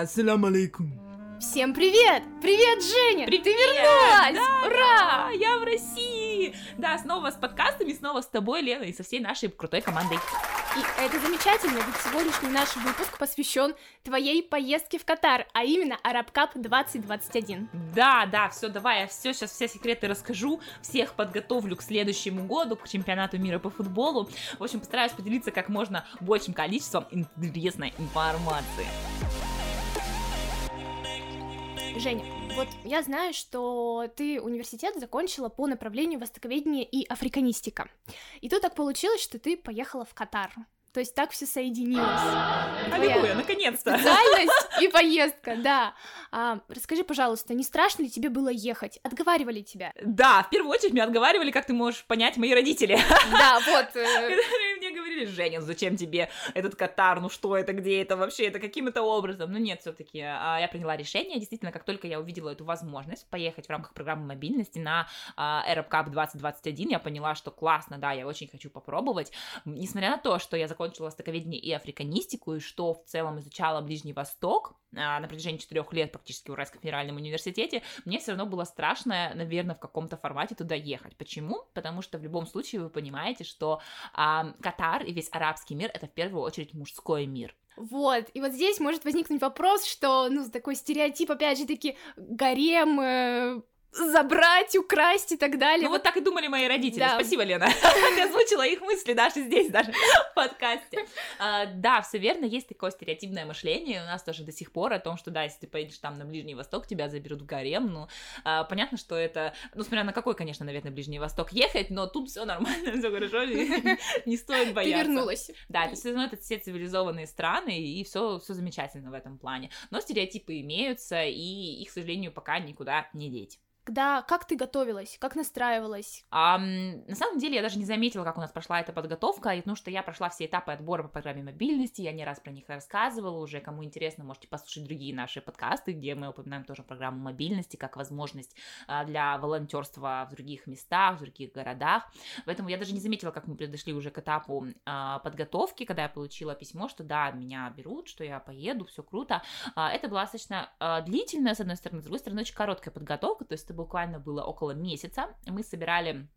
Ассалам алейкум. Всем привет! Привет, Женя! Привет! Ты вернулась! Да, Ура! да, я в России! Да, снова с подкастами, снова с тобой, Лена, и со всей нашей крутой командой. И это замечательно, ведь сегодняшний наш выпуск посвящен твоей поездке в Катар, а именно Арабкап 2021. Да, да, все, давай, я все сейчас все секреты расскажу, всех подготовлю к следующему году, к чемпионату мира по футболу. В общем, постараюсь поделиться как можно большим количеством интересной информации. Женя, вот я знаю, что ты университет закончила по направлению востоковедения и африканистика. И тут так получилось, что ты поехала в Катар. То есть так все соединилось. Аллилуйя, наконец-то! специальность и поездка, да. А, расскажи, пожалуйста, не страшно ли тебе было ехать? Отговаривали тебя? Да, в первую очередь меня отговаривали, как ты можешь понять, мои родители. Да, вот. говорили, Женя, зачем тебе этот Катар, ну что это, где это вообще, это каким-то образом. Ну нет, все-таки я приняла решение, действительно, как только я увидела эту возможность поехать в рамках программы мобильности на а, Arab Cup 2021, я поняла, что классно, да, я очень хочу попробовать. Несмотря на то, что я закончила востоковедение и африканистику, и что в целом изучала Ближний Восток, а, на протяжении четырех лет практически в Уральском федеральном университете, мне все равно было страшно, наверное, в каком-то формате туда ехать. Почему? Потому что в любом случае вы понимаете, что а, Катар и весь арабский мир это в первую очередь мужской мир. Вот, и вот здесь может возникнуть вопрос, что, ну, такой стереотип, опять же таки, гарем, э, забрать, украсть и так далее. Ну вот так и думали мои родители. Да. Спасибо, Лена. Ты озвучила их мысли даже здесь, даже в подкасте. А, Да, все верно, есть такое стереотипное мышление у нас тоже до сих пор о том, что да, если ты поедешь там на Ближний Восток, тебя заберут в гарем. Ну, а, понятно, что это, ну, смотря на какой, конечно, наверное, Ближний Восток ехать, но тут все нормально, все хорошо, не стоит Ты бояться. вернулась. Да, это все равно это все цивилизованные страны, и все, все замечательно в этом плане. Но стереотипы имеются, и их, к сожалению, пока никуда не деть. Когда, как ты готовилась, как настраивалась? А, на самом деле я даже не заметила, как у нас прошла эта подготовка, потому что я прошла все этапы отбора по программе мобильности, я не раз про них рассказывала уже, кому интересно, можете послушать другие наши подкасты, где мы упоминаем тоже программу мобильности как возможность а, для волонтерства в других местах, в других городах, поэтому я даже не заметила, как мы подошли уже к этапу а, подготовки, когда я получила письмо, что да, меня берут, что я поеду, все круто, А, это была достаточно длительная, с одной стороны, с другой стороны, очень короткая подготовка, то есть это буквально было около месяца. Мы собирали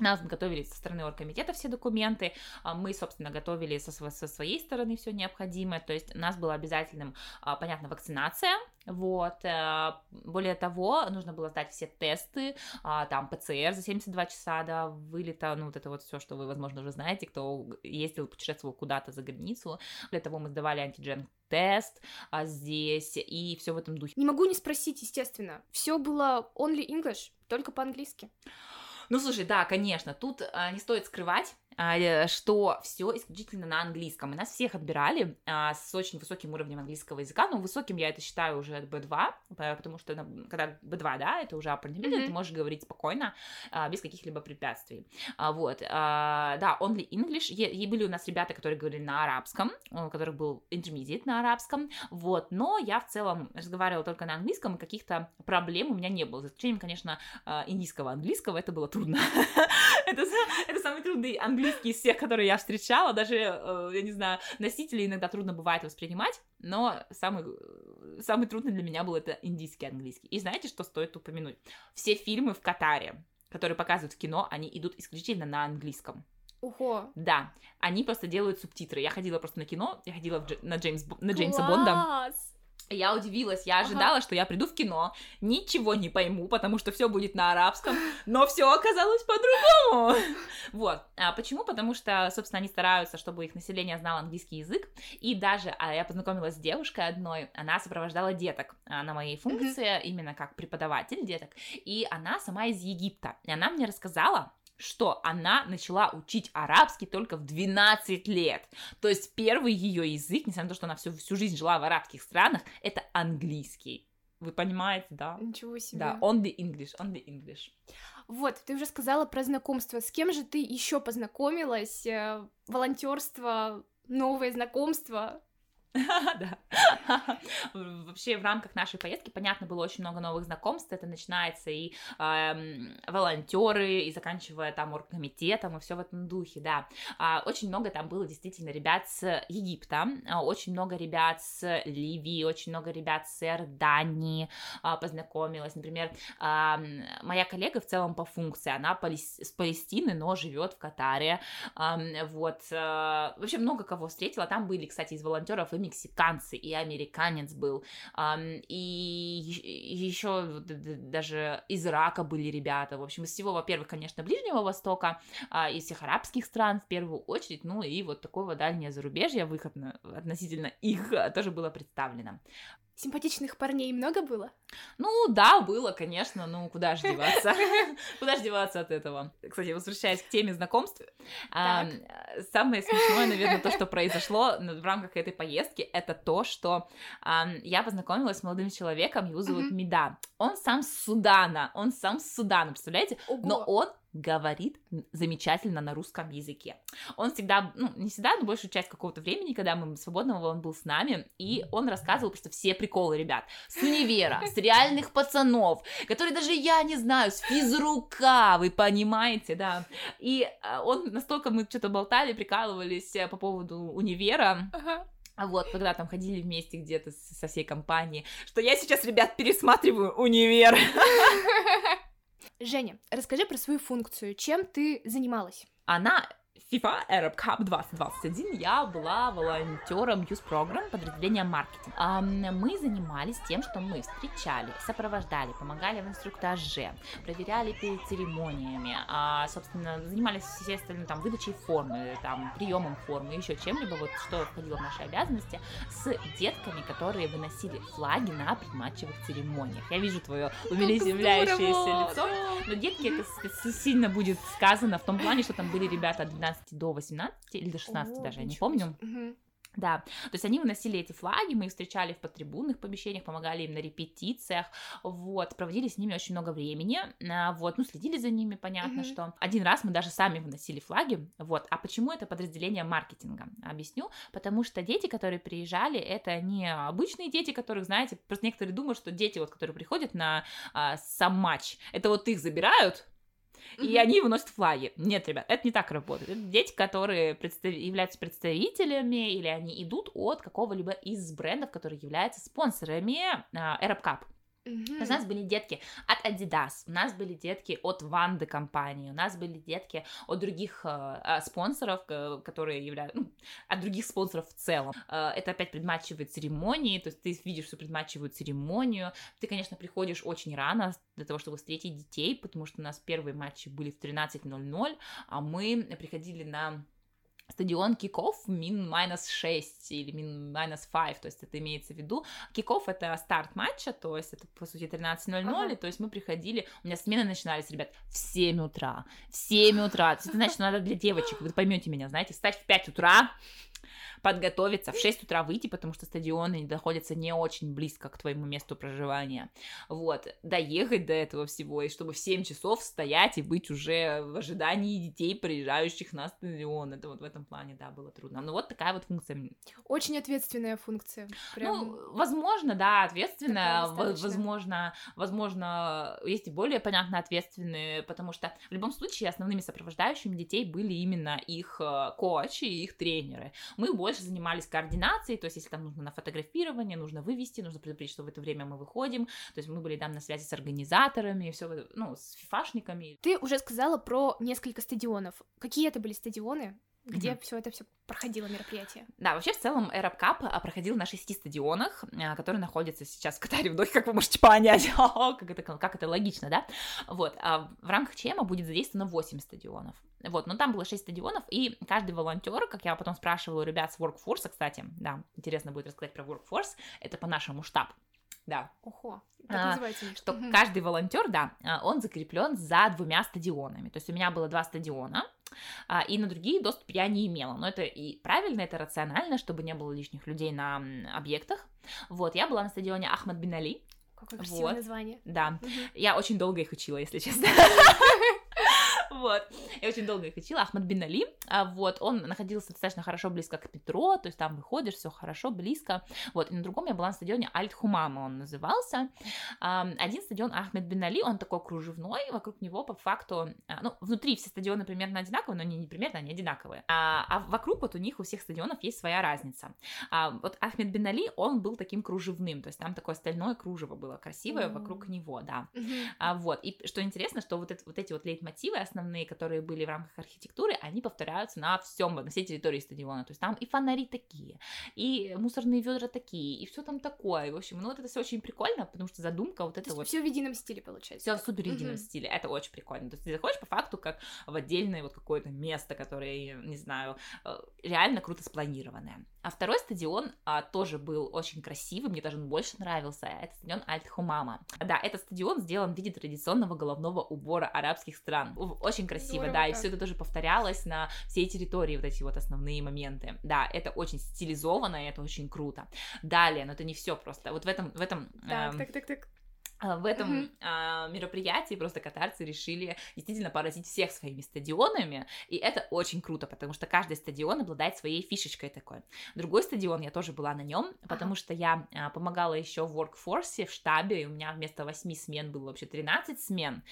нас готовили со стороны оргкомитета все документы, а мы, собственно, готовили со, со своей стороны все необходимое, то есть у нас была обязательным, а, понятно, вакцинация, вот, э, более того, нужно было сдать все тесты, а, там, ПЦР за 72 часа до вылета, ну, вот это вот все, что вы, возможно, уже знаете, кто ездил, путешествовал куда-то за границу, для того мы сдавали антиген тест а, здесь и все в этом духе. Не могу не спросить, естественно. Все было only English, только по-английски. Ну, слушай, да, конечно, тут а, не стоит скрывать, что все исключительно на английском. И нас всех отбирали а, с очень высоким уровнем английского языка. Ну, высоким я это считаю уже B2, по- потому что на- когда B2, да, это уже intermediate, Мгм. ты можешь говорить спокойно, а, без каких-либо препятствий. А, вот, а, да, only English. И были у нас ребята, которые говорили на арабском, у которых был intermediate на арабском, вот, но я в целом разговаривала только на английском, и каких-то проблем у меня не было, за исключением, конечно, а, индийского английского, это было трудно. Это самый трудный английский из всех, которые я встречала, даже, э, я не знаю, носители иногда трудно бывает воспринимать, но самый, э, самый трудный для меня был это индийский английский. И знаете, что стоит упомянуть? Все фильмы в Катаре, которые показывают в кино, они идут исключительно на английском. Ого. Да, они просто делают субтитры. Я ходила просто на кино, я ходила в Дж- на, Джеймс, на Джеймса Бонда. Я удивилась, я Ага. ожидала, что я приду в кино, ничего не пойму, потому что все будет на арабском, но все оказалось по-другому. Вот. А почему? Потому что, собственно, они стараются, чтобы их население знало английский язык. И даже а, я познакомилась с девушкой одной, она сопровождала деток а, на моей функции, именно как преподаватель деток. И она сама из Египта. И она мне рассказала, что она начала учить арабский только в 12 лет. То есть первый ее язык, несмотря на то, что она всю, всю жизнь жила в арабских странах, это английский. Вы понимаете, да? Ничего себе. Да, only English, only English. Вот, ты уже сказала про знакомство. С кем же ты еще познакомилась? Волонтерство, новые знакомства? Да. Вообще в рамках нашей поездки, понятно, было очень много новых знакомств. Это начинается и э, волонтеры, и заканчивая там оргкомитетом, и все в этом духе, да. А, очень много там было действительно ребят с Египта, а, очень много ребят с Ливии, очень много ребят с Иордании а, познакомилась. Например, а, моя коллега в целом по функции, она с Палестины, но живет в Катаре. А, вот. А, вообще много кого встретила. Там были, кстати, из волонтеров и мексиканцы, и американец был, и еще даже из Ирака были ребята. В общем, из всего, во-первых, конечно, Ближнего Востока, а, из всех арабских стран в первую очередь, ну и вот такого дальнее зарубежья, выход на, относительно их а, тоже было представлено. Симпатичных парней много было? Ну, да, было, конечно, ну, куда же деваться? Куда же деваться от этого? Кстати, возвращаясь к теме знакомств, самое смешное, наверное, то, что произошло в рамках этой поездки, это то, что я познакомилась с молодым человеком, его зовут Мида. Он сам с Судана, он сам с Судана, представляете? Но он говорит замечательно на русском языке. Он всегда, ну, не всегда, но большую часть какого-то времени, когда мы свободного, он был с нами, и он рассказывал просто все приколы, ребят, с универа, с реальных пацанов, которые даже я не знаю, с физрука, вы понимаете, да. И а, он настолько мы что-то болтали, прикалывались э, по поводу универа, А вот, когда там ходили вместе где-то со всей компанией, что я сейчас, ребят, пересматриваю универ. Женя, расскажи про свою функцию. Чем ты занималась? Она FIFA Arab Cup 2021 я была волонтером Youth Program подразделения маркетинг. Мы занимались тем, что мы встречали, сопровождали, помогали в инструктаже, проверяли перед церемониями, а, собственно, занимались остальные там выдачей формы, там приемом формы, еще чем-либо, вот что входило в наши обязанности, с детками, которые выносили флаги на предматчевых церемониях. Я вижу твое умиляющееся лицо, но детки это сильно будет сказано в том плане, что там были ребята 12 до 18 или до 16 О, даже, я не помню. Угу. Да, то есть они выносили эти флаги, мы их встречали в подтрибунных помещениях, помогали им на репетициях, вот, проводили с ними очень много времени, а, вот, ну, следили за ними, понятно, mm-hmm. что один раз мы даже сами выносили флаги, вот, а почему это подразделение маркетинга? Объясню, потому что дети, которые приезжали, это не обычные дети, которых, знаете, просто некоторые думают, что дети, вот, которые приходят на а, сам матч, это вот их забирают, и они выносят флаги. Нет, ребят, это не так работает. Это дети, которые представ... являются представителями или они идут от какого-либо из брендов, которые являются спонсорами uh, Arab Cup. Mm-hmm. У нас были детки от Adidas, у нас были детки от Ванды компании, у нас были детки от других э, спонсоров, которые являются, ну, от других спонсоров в целом. Э, это опять предматчевые церемонии, то есть ты видишь всю предматчевую церемонию. Ты, конечно, приходишь очень рано для того, чтобы встретить детей, потому что у нас первые матчи были в 13.00, а мы приходили на стадион киков мин минус 6 или мин минус 5, то есть это имеется в виду. Киков это старт матча, то есть это по сути 13.00, ага. то есть мы приходили, у меня смены начинались, ребят, в 7 утра, в 7 утра, это значит, надо для девочек, вы поймете меня, знаете, встать в 5 утра, подготовиться, в 6 утра выйти, потому что стадионы находятся не очень близко к твоему месту проживания. Вот, доехать до этого всего, и чтобы в 7 часов стоять и быть уже в ожидании детей, приезжающих на стадион. Это вот в этом плане, да, было трудно. Ну вот такая вот функция. Очень ответственная функция. Прям... Ну, возможно, да, ответственная, возможно, возможно, есть и более понятно ответственные, потому что в любом случае основными сопровождающими детей были именно их э, коучи и их тренеры. Мы больше больше занимались координацией, то есть если там нужно на фотографирование, нужно вывести, нужно предупредить, что в это время мы выходим, то есть мы были там на связи с организаторами, все, ну, с фифашниками. Ты уже сказала про несколько стадионов. Какие это были стадионы? Где mm-hmm. все это все проходило мероприятие. Да, вообще в целом Arab Cup а, проходил на шести стадионах, а, которые находятся сейчас в Катаре вдохе, как вы можете понять, как это, как это логично, да? Вот, а в рамках ЧМа будет задействовано 8 стадионов. Вот, но там было 6 стадионов, и каждый волонтер, как я потом спрашивала у ребят с Workforce, кстати, да, интересно будет рассказать про Workforce, это по нашему штаб, да. Ого, а, что угу. каждый волонтер, да, он закреплен за двумя стадионами. То есть у меня было два стадиона, а, и на другие доступ я не имела. Но это и правильно, это рационально, чтобы не было лишних людей на объектах. Вот, я была на стадионе Ахмад Бин Али. Какое красивое вот. название. Да, угу. я очень долго их учила, если честно. Вот. Я очень долго их учила. Ахмад бин Али, а, вот, он находился достаточно хорошо близко к метро, то есть там выходишь, все хорошо, близко. Вот, и на другом я была на стадионе Альт-Хумама, он назывался. Один стадион Ахмед бин Али, он такой кружевной, вокруг него по факту, а, ну, внутри все стадионы примерно одинаковые, но не, не примерно, они одинаковые. А, а вокруг вот у них у всех стадионов есть своя разница. А, вот Ахмед бин Али, он был таким кружевным, то есть там такое стальное кружево было красивое mm-hmm. вокруг него, да. Mm-hmm. А, вот, и что интересно, что вот, это, вот эти вот лейтмотивы основные, которые были в рамках архитектуры, они повторяются на всем, на всей территории стадиона, то есть там и фонари такие, и мусорные ведра такие, и все там такое, в общем, ну вот это все очень прикольно, потому что задумка вот это вот... Все в едином стиле получается. Все в супер едином mm-hmm. стиле, это очень прикольно, то есть ты заходишь по факту как в отдельное вот какое-то место, которое, не знаю, э, реально круто спланированное. А второй стадион а, тоже был очень красивый, мне даже он больше нравился, это стадион Альт-Хумама. Да, этот стадион сделан в виде традиционного головного убора арабских стран. Очень красиво, Здорово, да, и все это тоже повторялось на всей территории, вот эти вот основные моменты. Да, это очень стилизованно, и это очень круто. Далее, но это не все просто. Вот в этом, в этом... Так, эм... так, так, так. А, в этом mm-hmm. а, мероприятии просто катарцы решили действительно поразить всех своими стадионами, и это очень круто, потому что каждый стадион обладает своей фишечкой такой. Другой стадион, я тоже была на нем, потому uh-huh. что я а, помогала еще в workforce, в штабе, и у меня вместо 8 смен было вообще 13 смен.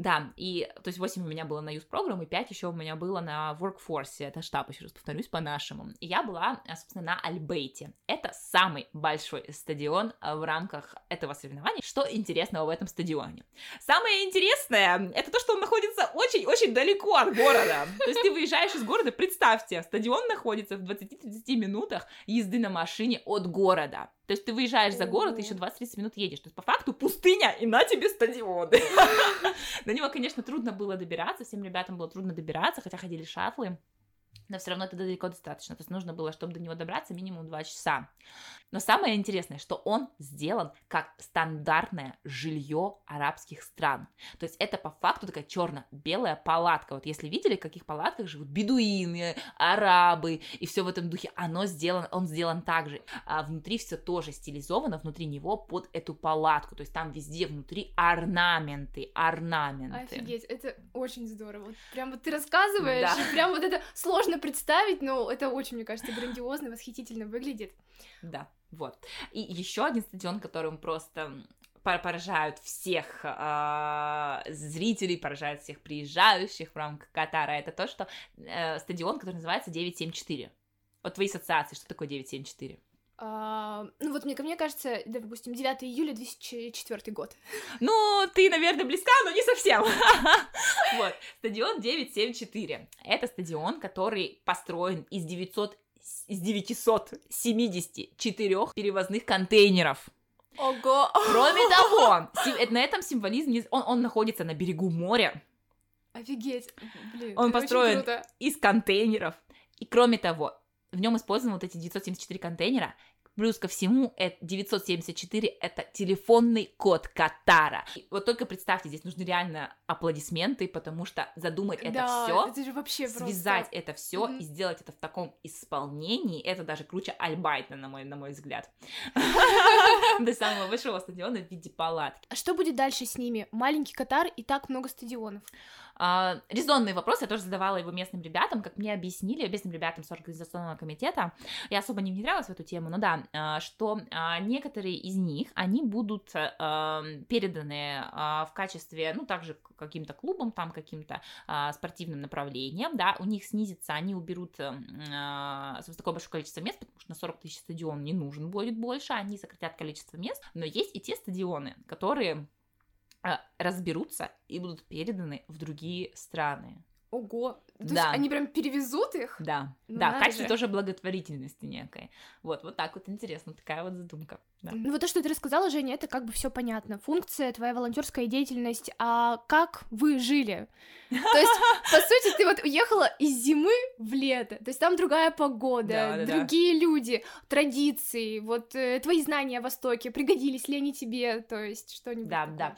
Да, и, то есть 8 у меня было на Program, и 5 еще у меня было на Workforce, это штаб, еще раз повторюсь, по-нашему. И я была, э, собственно, на Альбейте. Это самый большой стадион в рамках этого соревнования. Что интересного в этом стадионе? Самое интересное, это то, что он находится очень-очень далеко от города. То есть ты выезжаешь из города, представьте, стадион находится в 20-30 минутах езды на машине от города. То есть ты выезжаешь за город, и еще 20-30 минут едешь. То есть по факту пустыня, и на тебе стадион. До него, конечно, трудно было добираться, всем ребятам было трудно добираться, хотя ходили шафлы но все равно это далеко достаточно. То есть нужно было, чтобы до него добраться, минимум 2 часа. Но самое интересное, что он сделан как стандартное жилье арабских стран. То есть это по факту такая черно-белая палатка. Вот если видели, в каких палатках живут бедуины, арабы и все в этом духе, оно сделано, он сделан так же. А внутри все тоже стилизовано, внутри него под эту палатку. То есть там везде внутри орнаменты, орнаменты. Офигеть, это очень здорово. Вот прям вот ты рассказываешь, да. и прям вот это сложно представить, но это очень, мне кажется, грандиозно, восхитительно выглядит. Да, вот. И еще один стадион, которым просто поражают всех э, зрителей, поражают всех приезжающих в рамках Катара, это то, что э, стадион, который называется 974. Вот твои ассоциации, что такое 974? Uh, ну вот мне, мне кажется, допустим, 9 июля 2004 год. Ну, ты, наверное, близка, но не совсем. вот, стадион 974. Это стадион, который построен из 900 из 974 перевозных контейнеров. Ого! Кроме того, на этом символизм, он, он находится на берегу моря. Офигеть! Блин, он построен из контейнеров. И кроме того, в нем использованы вот эти 974 контейнера, Плюс ко всему, 974 это телефонный код Катара. И вот только представьте, здесь нужны реально аплодисменты, потому что задумать это да, все, это же вообще связать просто... это все mm-hmm. и сделать это в таком исполнении, это даже круче Альбайта, на мой, на мой взгляд. До самого большого стадиона в виде палатки. А что будет дальше с ними? Маленький Катар и так много стадионов. А, резонный вопрос, я тоже задавала его местным ребятам, как мне объяснили, местным ребятам с организационного комитета, я особо не внедрялась в эту тему, но да, а, что а, некоторые из них, они будут переданы в качестве, ну, также каким-то клубам, там, каким-то спортивным направлением, да, у них снизится, они уберут собственно, такое большое количество мест, потому что на 40 тысяч стадион не нужен будет больше, они сократят количество мест, но есть и те стадионы, которые разберутся и будут переданы в другие страны. Ого, то да. есть они прям перевезут их? Да, ну, да, в качестве же. тоже благотворительности некой. Вот, вот так вот интересно, такая вот задумка. Да. Ну вот то, что ты рассказала, Женя, это как бы все понятно. Функция, твоя волонтерская деятельность, а как вы жили? То есть, по сути, ты вот уехала из зимы в лето, то есть там другая погода, другие люди, традиции, вот э, твои знания о Востоке, пригодились ли они тебе, то есть что-нибудь Да, да.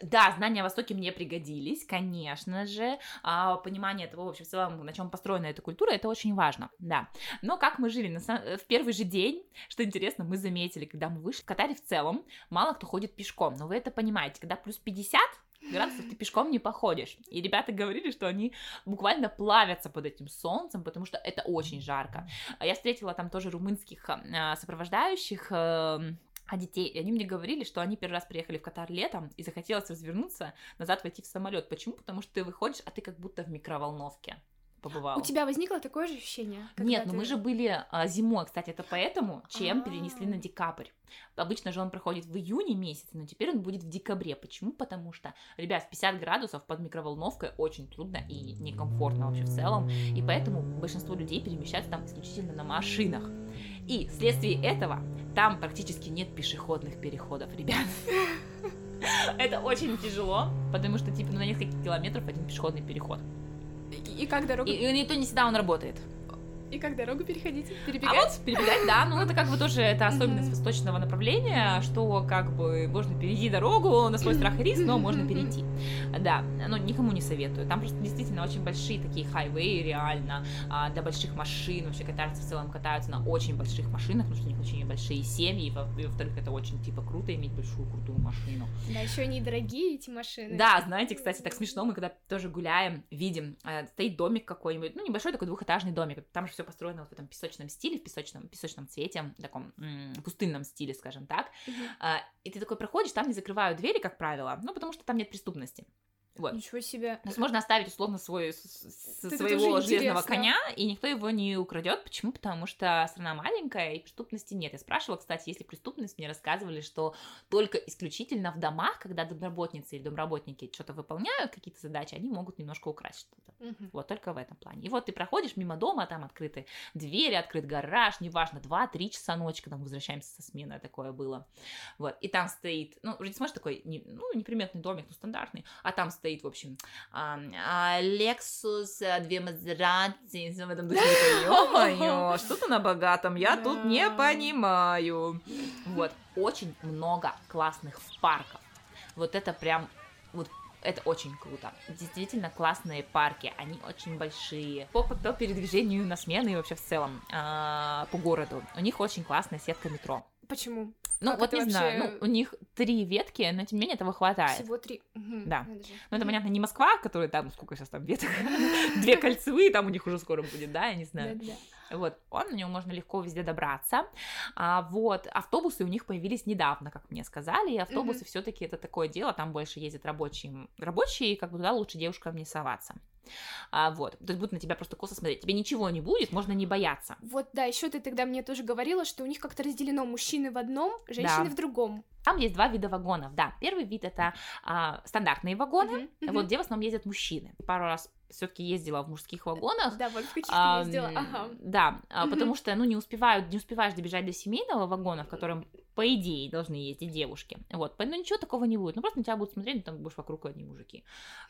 Да, знания о Востоке мне пригодились, конечно же, а, понимание того, вообще, в целом, на чем построена эта культура, это очень важно, да. Но как мы жили в первый же день, что интересно, мы заметили, когда мы вышли, в Катаре в целом мало кто ходит пешком, но вы это понимаете, когда плюс 50, градусов ты пешком не походишь. И ребята говорили, что они буквально плавятся под этим солнцем, потому что это очень жарко. А Я встретила там тоже румынских а, сопровождающих, эм, а детей, и они мне говорили, что они первый раз приехали в Катар летом и захотелось развернуться, назад войти в самолет. Почему? Потому что ты выходишь, а ты как будто в микроволновке побывал. У тебя возникло такое же ощущение? Нет, но ты- мы же были а, зимой, кстати, это поэтому чем А. перенесли на декабрь. Обычно же он проходит в июне месяце, но теперь он будет в декабре. Почему? Потому что, ребят, в 50 градусов под микроволновкой очень трудно и некомфортно вообще в целом, и поэтому большинство людей перемещаются там исключительно на машинах. И вследствие этого там практически нет пешеходных переходов, ребят. Это очень тяжело, потому что, типа, ну, на несколько километров один пешеходный переход. И, и как дорогу... И, и то не всегда он работает. И как дорогу переходить? А Перебегать? вот перебегать, да, ну это как бы тоже это особенность восточного направления, что как бы можно перейти дорогу на свой страх и риск, но можно перейти. Да, но никому не советую. Там просто действительно очень большие такие хайвеи, реально, а, для больших машин. Вообще катарцы в целом катаются на очень больших машинах, потому что у них очень большие семьи, и во-вторых, это очень типа круто иметь большую крутую машину. Да, еще они дорогие, эти машины. Да, знаете, кстати, так смешно, мы когда тоже гуляем, видим, э, стоит домик какой-нибудь, ну, небольшой такой двухэтажный домик, там же все построено вот в этом песочном стиле, в песочном, песочном цвете, таком м, пустынном стиле, скажем так. А, и ты такой проходишь, там не закрывают двери, как правило, ну, потому что там нет преступности. Вот. Ничего себе. То есть можно оставить условно свой, с- с- Это своего железного интересно. коня, и никто его не украдет. Почему? Потому что страна маленькая, и преступности нет. Я спрашивала, кстати, если преступность, мне рассказывали, что только исключительно в домах, когда домработницы или домработники что-то выполняют, какие-то задачи, они могут немножко украсть что-то. Мгм. Вот только в этом плане. И вот ты проходишь мимо дома, там открыты двери, открыт гараж, неважно, 2-3 часа ночи, когда мы возвращаемся со смены, такое было. Вот, и там стоит, ну, уже не сможешь такой, не- ну, неприметный домик, ну, стандартный, а там стоит, в общем, а, а, Lexus, а, две Maserati, всё в этом духе, ё-моё, что-то на богатом, я тут не понимаю. Вот, очень много классных парков. Вот это прям, вот это очень круто. Действительно классные парки, они очень большие. По, по передвижению на смены и вообще в целом а, по городу. У них очень классная сетка метро. Почему? Ну, Как вот не знаю, вообще? ну, у них три ветки, но тем не менее этого хватает. Всего три. Мгм, Да. Ну, это, понятно, не Москва, которая там, сколько сейчас там веток, две кольцевые, там у них уже скоро будет, да, я не знаю. Да-да-да. Вот, он, на нем можно легко везде добраться. А, вот, автобусы у них появились недавно, как мне сказали, и автобусы Мгм. все-таки это такое дело, там больше ездят рабочие, рабочие, и как бы туда лучше девушкам не соваться. А, вот, то есть будут на тебя просто косо смотреть. Тебе ничего не будет, можно не бояться. Вот, да, еще ты тогда мне тоже говорила, что у них как-то разделено мужчины в одном, женщины Да. в другом. Там есть два вида вагонов, да. Первый вид это а, стандартные вагоны, мгм. вот где в основном ездят мужчины. Пару раз все-таки ездила в мужских вагонах, Да, вот в каких А, ездила. Ага. Да, а, потому что, ну, не успевают, не успеваешь добежать до семейного вагона, в котором, по идее, должны ездить девушки. Вот, ну, ничего такого не будет. Ну, просто на тебя будут смотреть, ну, там будешь вокруг одни мужики.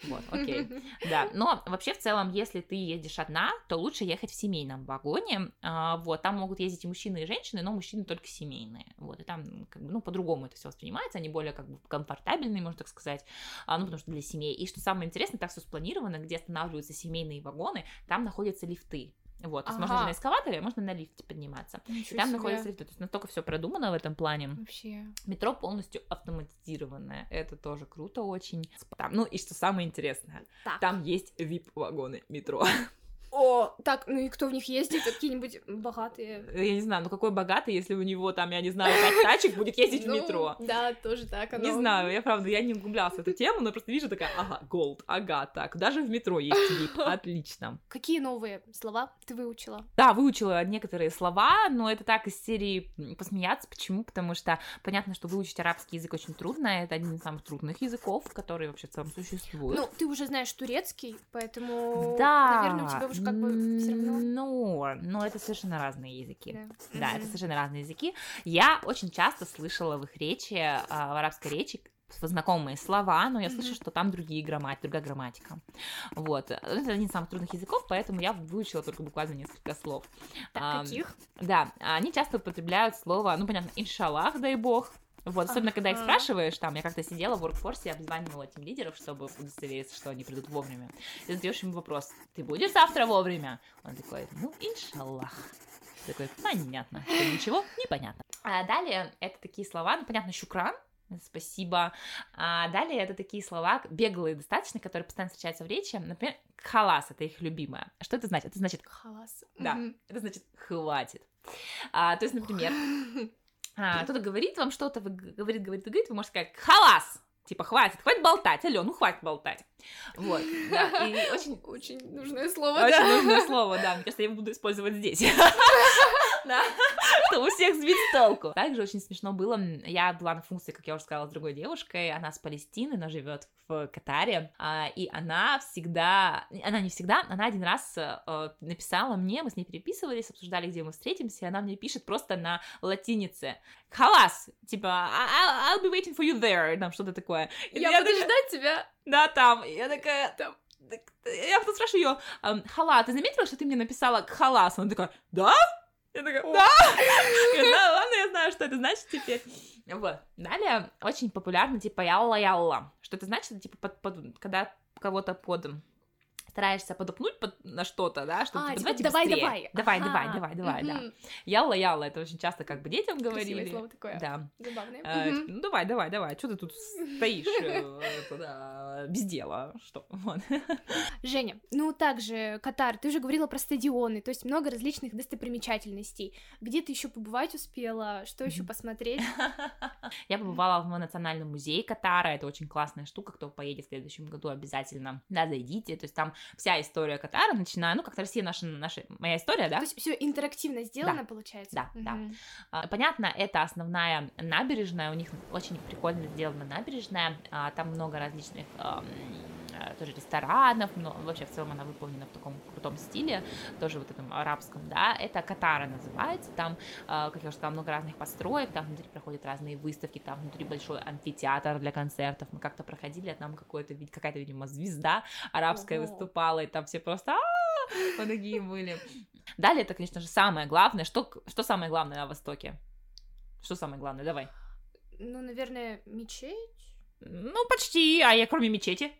Вот, окей. Да, но вообще в целом, если ты едешь одна, то лучше ехать в семейном вагоне. А, вот, там могут ездить и мужчины, и женщины, но мужчины только семейные. Вот, и там, как бы, ну, по-другому это все воспринимается, они более, как бы, комфортабельные, можно так сказать, а, ну, потому что для семей. И что самое интересное, так все спланировано, где останавливаются семейные вагоны, там находятся лифты. Вот, то есть можно Ага. же на эскалаторе, а можно на лифте подниматься. И Ничего там себе. находятся лифты. То есть настолько все продумано в этом плане. Вообще. Метро полностью автоматизированное. Это тоже круто очень. Там, ну и что самое интересное, Так. там есть VIP-вагоны метро. О, так, ну и кто в них ездит? Какие-нибудь богатые? Я не знаю, ну какой богатый, если у него там, я не знаю, пять тачек будет ездить в Ну, метро. Да, тоже так оно. Не знаю, я правда, я не углублялась в эту тему, но просто вижу такая, ага, голд, ага, так, даже в метро есть отлично. Какие новые слова ты выучила? Да, выучила некоторые слова, но это так из серии посмеяться. Почему? Потому что понятно, что выучить арабский язык очень трудно, это один из самых трудных языков, которые вообще в целом существуют. Ну, ты уже знаешь турецкий, поэтому, да, наверное, у тебя уже как бы все равно. Ну, но это совершенно разные языки. Да, Да, это совершенно разные языки. Я очень часто слышала в их речи, а, в арабской речи, знакомые слова, но я слышу, что там другие граммати, другая грамматика. Вот. Это один из самых трудных языков, поэтому я выучила только буквально несколько слов. Так, каких? Да, они часто употребляют слово, ну, понятно, иншаллах, дай бог. Вот, особенно, когда их спрашиваешь, там, я как-то сидела в воркфорсе, обзванивала этим лидеров, чтобы удостовериться, что они придут вовремя. И задаешь ему вопрос, ты будешь завтра вовремя? Он такой, ну, иншаллах. Такой, понятно, что ничего не понятно. А далее это такие слова, ну, понятно, щукран, Спасибо. А далее это такие слова беглые достаточно, которые постоянно встречаются в речи. Например, халас это их любимое. Что это значит? Это значит Халас. да, Мгм. это значит хватит. А, то есть, например, а, кто-то говорит вам что-то, вы говорит, говорит, говорит, вы можете сказать халас. Типа, хватит, хватит болтать, алё, ну хватит болтать. Вот, да, и очень Очень нужное слово, очень да. нужное слово, да. Мне кажется, я его буду использовать здесь. Да. Чтобы всех сбить с толку. Также очень смешно было. Я была на функции, как я уже сказала, с другой девушкой. Она с Палестины, но живет в Катаре. а, И она всегда... Она не всегда, она один раз э, написала мне, мы с ней переписывались, обсуждали, где мы встретимся, и она мне пишет просто на латинице. Халас! Типа, «I- I'll be waiting for you there, там что-то такое. И Я такая, буду ждать тебя. да, там. Я такая, Там. так, Я потом спрашиваю ее, «Ам, Хала, ты заметила, что ты мне написала Халас? Она такая, да? Я такая, да. Я знаю, ладно, я знаю, что это значит теперь. Вот. Далее очень популярно, типа, ялла-ялла. Что это значит? Типа, под- под- когда кого-то под стараешься подопнуть под, на что-то, да, чтобы А, типа, давайте давай, быстрее. давай. давай, Ага. давай, давай, давай, да. Мгм. Ялла-ялла, это очень часто как бы детям Красивое говорили. слово такое. Да. Забавное. Мгм. типа, ну давай, давай, давай, что ты тут стоишь э, без дела, что? Женя, ну также, Катар, ты уже говорила про стадионы, то есть много различных достопримечательностей. Где ты еще побывать успела? Что еще посмотреть? Я побывала в Национальном музее Катара, это очень классная штука, кто поедет в следующем году, обязательно, да, зайдите, то есть там вся история Катара, начиная, ну, как-то Россия наша, наша, моя история, да? То есть все интерактивно сделано, получается? Да, да. Мгм. А, Понятно, это основная набережная, у них очень прикольно сделана набережная, а, там много различных а, тоже ресторанов, но вообще в целом она выполнена в таком крутом стиле, тоже вот этом арабском, да, это Катара называется, там, а, как я уже сказала, много разных построек, там внутри проходят разные выставки, там внутри большой амфитеатр для концертов, мы как-то проходили, а там какое-то, вид- какая-то, видимо, звезда арабская выступала, и там все просто вот такие были. Далее, это, конечно же, самое главное, что, что самое главное на Востоке? Что самое главное? Давай. Ну, наверное, мечеть? Ну, почти, а я кроме мечети.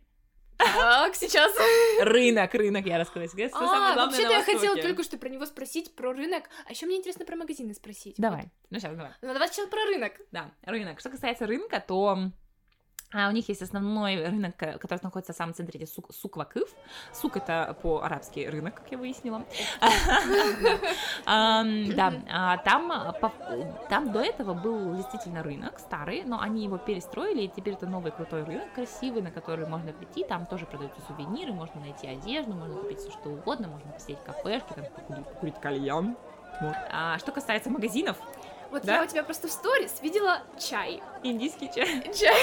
Так, сейчас. Рынок, рынок, я рассказала. А, вообще-то на я хотела только что про него спросить, про рынок. А еще мне интересно про магазины спросить. Давай, ну сейчас, давай. Ну, давай сначала про рынок. Да, рынок. Что касается рынка, то а, у них есть основной рынок, э, который находится в самом центре, это сук, Сук-Вакыф. Сук — это по-арабски рынок, как я выяснила. Да. А, там, а, там до этого был действительно рынок старый, но они его перестроили, и теперь это новый крутой рынок, красивый, на который можно прийти, там тоже продаются сувениры, можно найти одежду, можно купить все что угодно, можно посидеть в кафешке, там покурить кальян. Вот. А, что касается магазинов, Вот Да? я у тебя просто в сторис видела чай. индийский чай. Чай.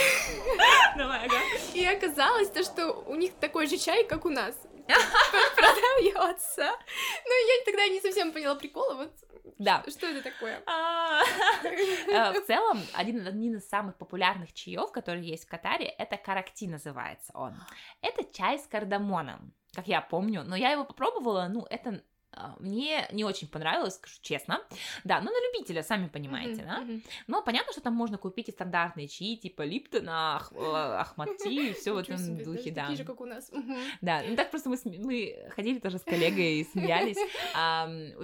Давай, ага. И оказалось то, что у них такой же чай, как у нас. Продается. Но я тогда не совсем поняла прикола. Вот Да. что это такое? А, э, В целом, один, один из самых популярных чаев, который есть в Катаре, это каракти называется он. Это чай с кардамоном, как я помню, но я его попробовала, ну, это мне не очень понравилось, скажу честно. Да, ну на любителя, сами понимаете, Мгм, да? мгм. Но понятно, что там можно купить и стандартные чаи, типа Липтона, Ах- э, Ахмати, и все в этом себе, духе, да. Такие же, как у нас. Да, ну так просто мы, мы ходили тоже с коллегой и смеялись,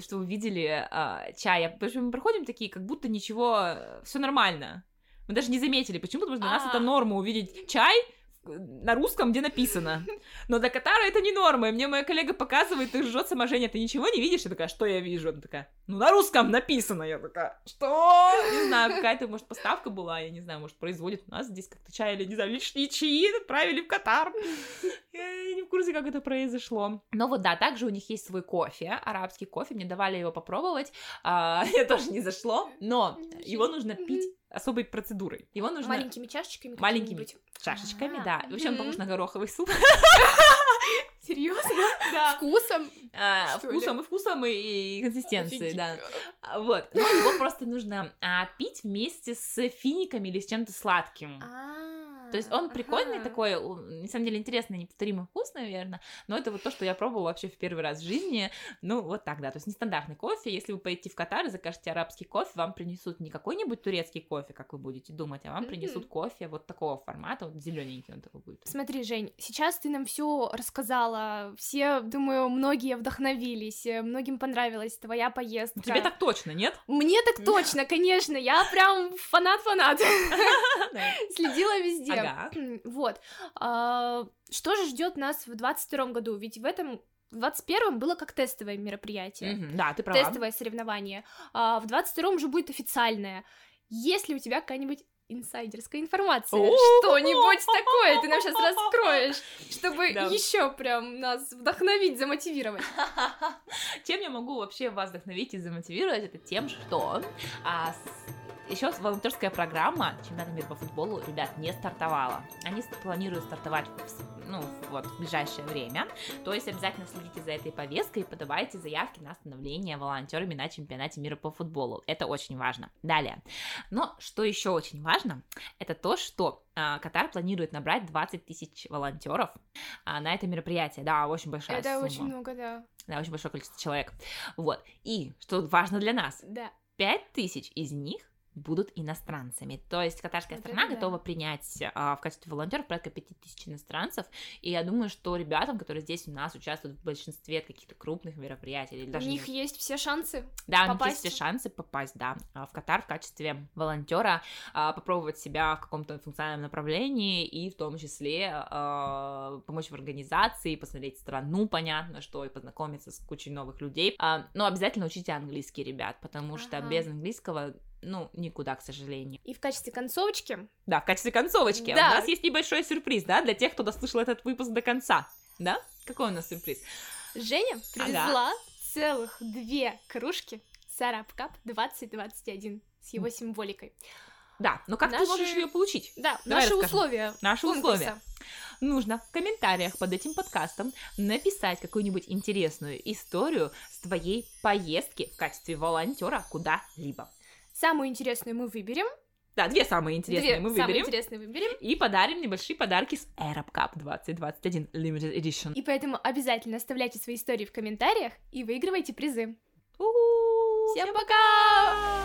что увидели а, чай. А Потому мы проходим такие, как будто ничего, все нормально. Мы даже не заметили, почему, потому что для нас А. это норма увидеть чай э, на русском, где написано. Но для Катара это не норма. И мне моя коллега показывает и ржет сама Женя, ты ничего не видишь? Я такая, что я вижу? Она такая, ну на русском написано. Я такая, что? Не знаю, какая-то, может, поставка была, я не знаю, может, производит у нас здесь как-то чай или, не знаю, лишние чаи отправили в Катар. Я не в курсе, как это произошло. Но вот да, также у них есть свой кофе, арабский кофе, мне давали его попробовать, а, я тоже не зашло, но его нужно пить особой процедурой. Его нужно Маленькими чашечками. Маленькими чашечками, А, да. И вообще он похож на гороховый суп. Серьезно? Да. Вкусом? А, ли? Вкусом и вкусом, и- и консистенцией, да. А, Вот. Но его просто нужно а, пить вместе с финиками или с чем-то сладким. То есть он прикольный такой, на самом деле интересный, неповторимый вкус, наверное, но это вот то, что я пробовала вообще в первый раз в жизни. Ну, вот так, да. То есть нестандартный кофе. Если вы поедете в Катар и закажете арабский кофе, вам принесут не какой-нибудь турецкий кофе, как вы будете думать, а вам принесут кофе вот такого формата, вот зелененький он такой будет. Смотри, Жень, сейчас ты нам все рассказала. Все, думаю, многие вдохновились, многим понравилась твоя поездка. Тебе так точно, нет? Мне так точно, конечно. Я прям фанат-фанат. Следила везде. Вот. А, Что же ждет нас в 22 году? Ведь в этом в 21-м было как тестовое мероприятие, Да, ты права. тестовое соревнование. А в 22-м уже будет официальное. Есть ли у тебя какая-нибудь инсайдерская информация? Что-нибудь такое ты нам сейчас раскроешь, чтобы Да. еще прям нас вдохновить, замотивировать. Чем я могу вообще вас вдохновить и замотивировать, это тем, что а, еще волонтерская программа чемпионата мира по футболу, ребят, не стартовала. Они планируют стартовать в ну, вот, в ближайшее время. То есть обязательно следите за этой повесткой и подавайте заявки на становление волонтерами на чемпионате мира по футболу. Это очень важно. Далее. Но что еще очень важно, это то, что а, Катар планирует набрать 20 тысяч волонтеров а, на это мероприятие. Да, очень большая Это сумма. очень много, да. Да, очень большое количество человек. Вот. И, что важно для нас, Да. 5 тысяч из них будут иностранцами. То есть катарская Вот страна это да. готова принять а, в качестве волонтеров порядка 5 тысяч иностранцев. И я думаю, что ребятам, которые здесь у нас участвуют в большинстве каких-то крупных мероприятий, или У даже них есть все шансы. да, у них попасть. есть все шансы попасть, да, а, в Катар в качестве волонтера, а, попробовать себя в каком-то функциональном направлении и в том числе а, помочь в организации, посмотреть страну, понятно, что и познакомиться с кучей новых людей. А, Но обязательно учите английский, ребят, потому что Ага. без английского, ну, никуда, к сожалению. И в качестве концовочки Да, в качестве концовочки Да. у нас есть небольшой сюрприз, да, для тех, кто дослушал этот выпуск до конца. Да? Какой у нас сюрприз? Женя привезла целых две кружки Сарап Кап 2021 с его символикой. Да, но как Наши- ты можешь ее получить? Да, Давай наши расскажем. условия. Наши конкурса. условия. нужно в комментариях под этим подкастом написать какую-нибудь интересную историю с твоей поездки в качестве волонтера куда-либо. Самую интересную мы выберем. Да, две самые интересные Две мы самые выберем. интересные выберем. И подарим небольшие подарки с Arab Cup 2021 Limited Edition. И поэтому обязательно оставляйте свои истории в комментариях и выигрывайте призы. У-ху! Всем пока!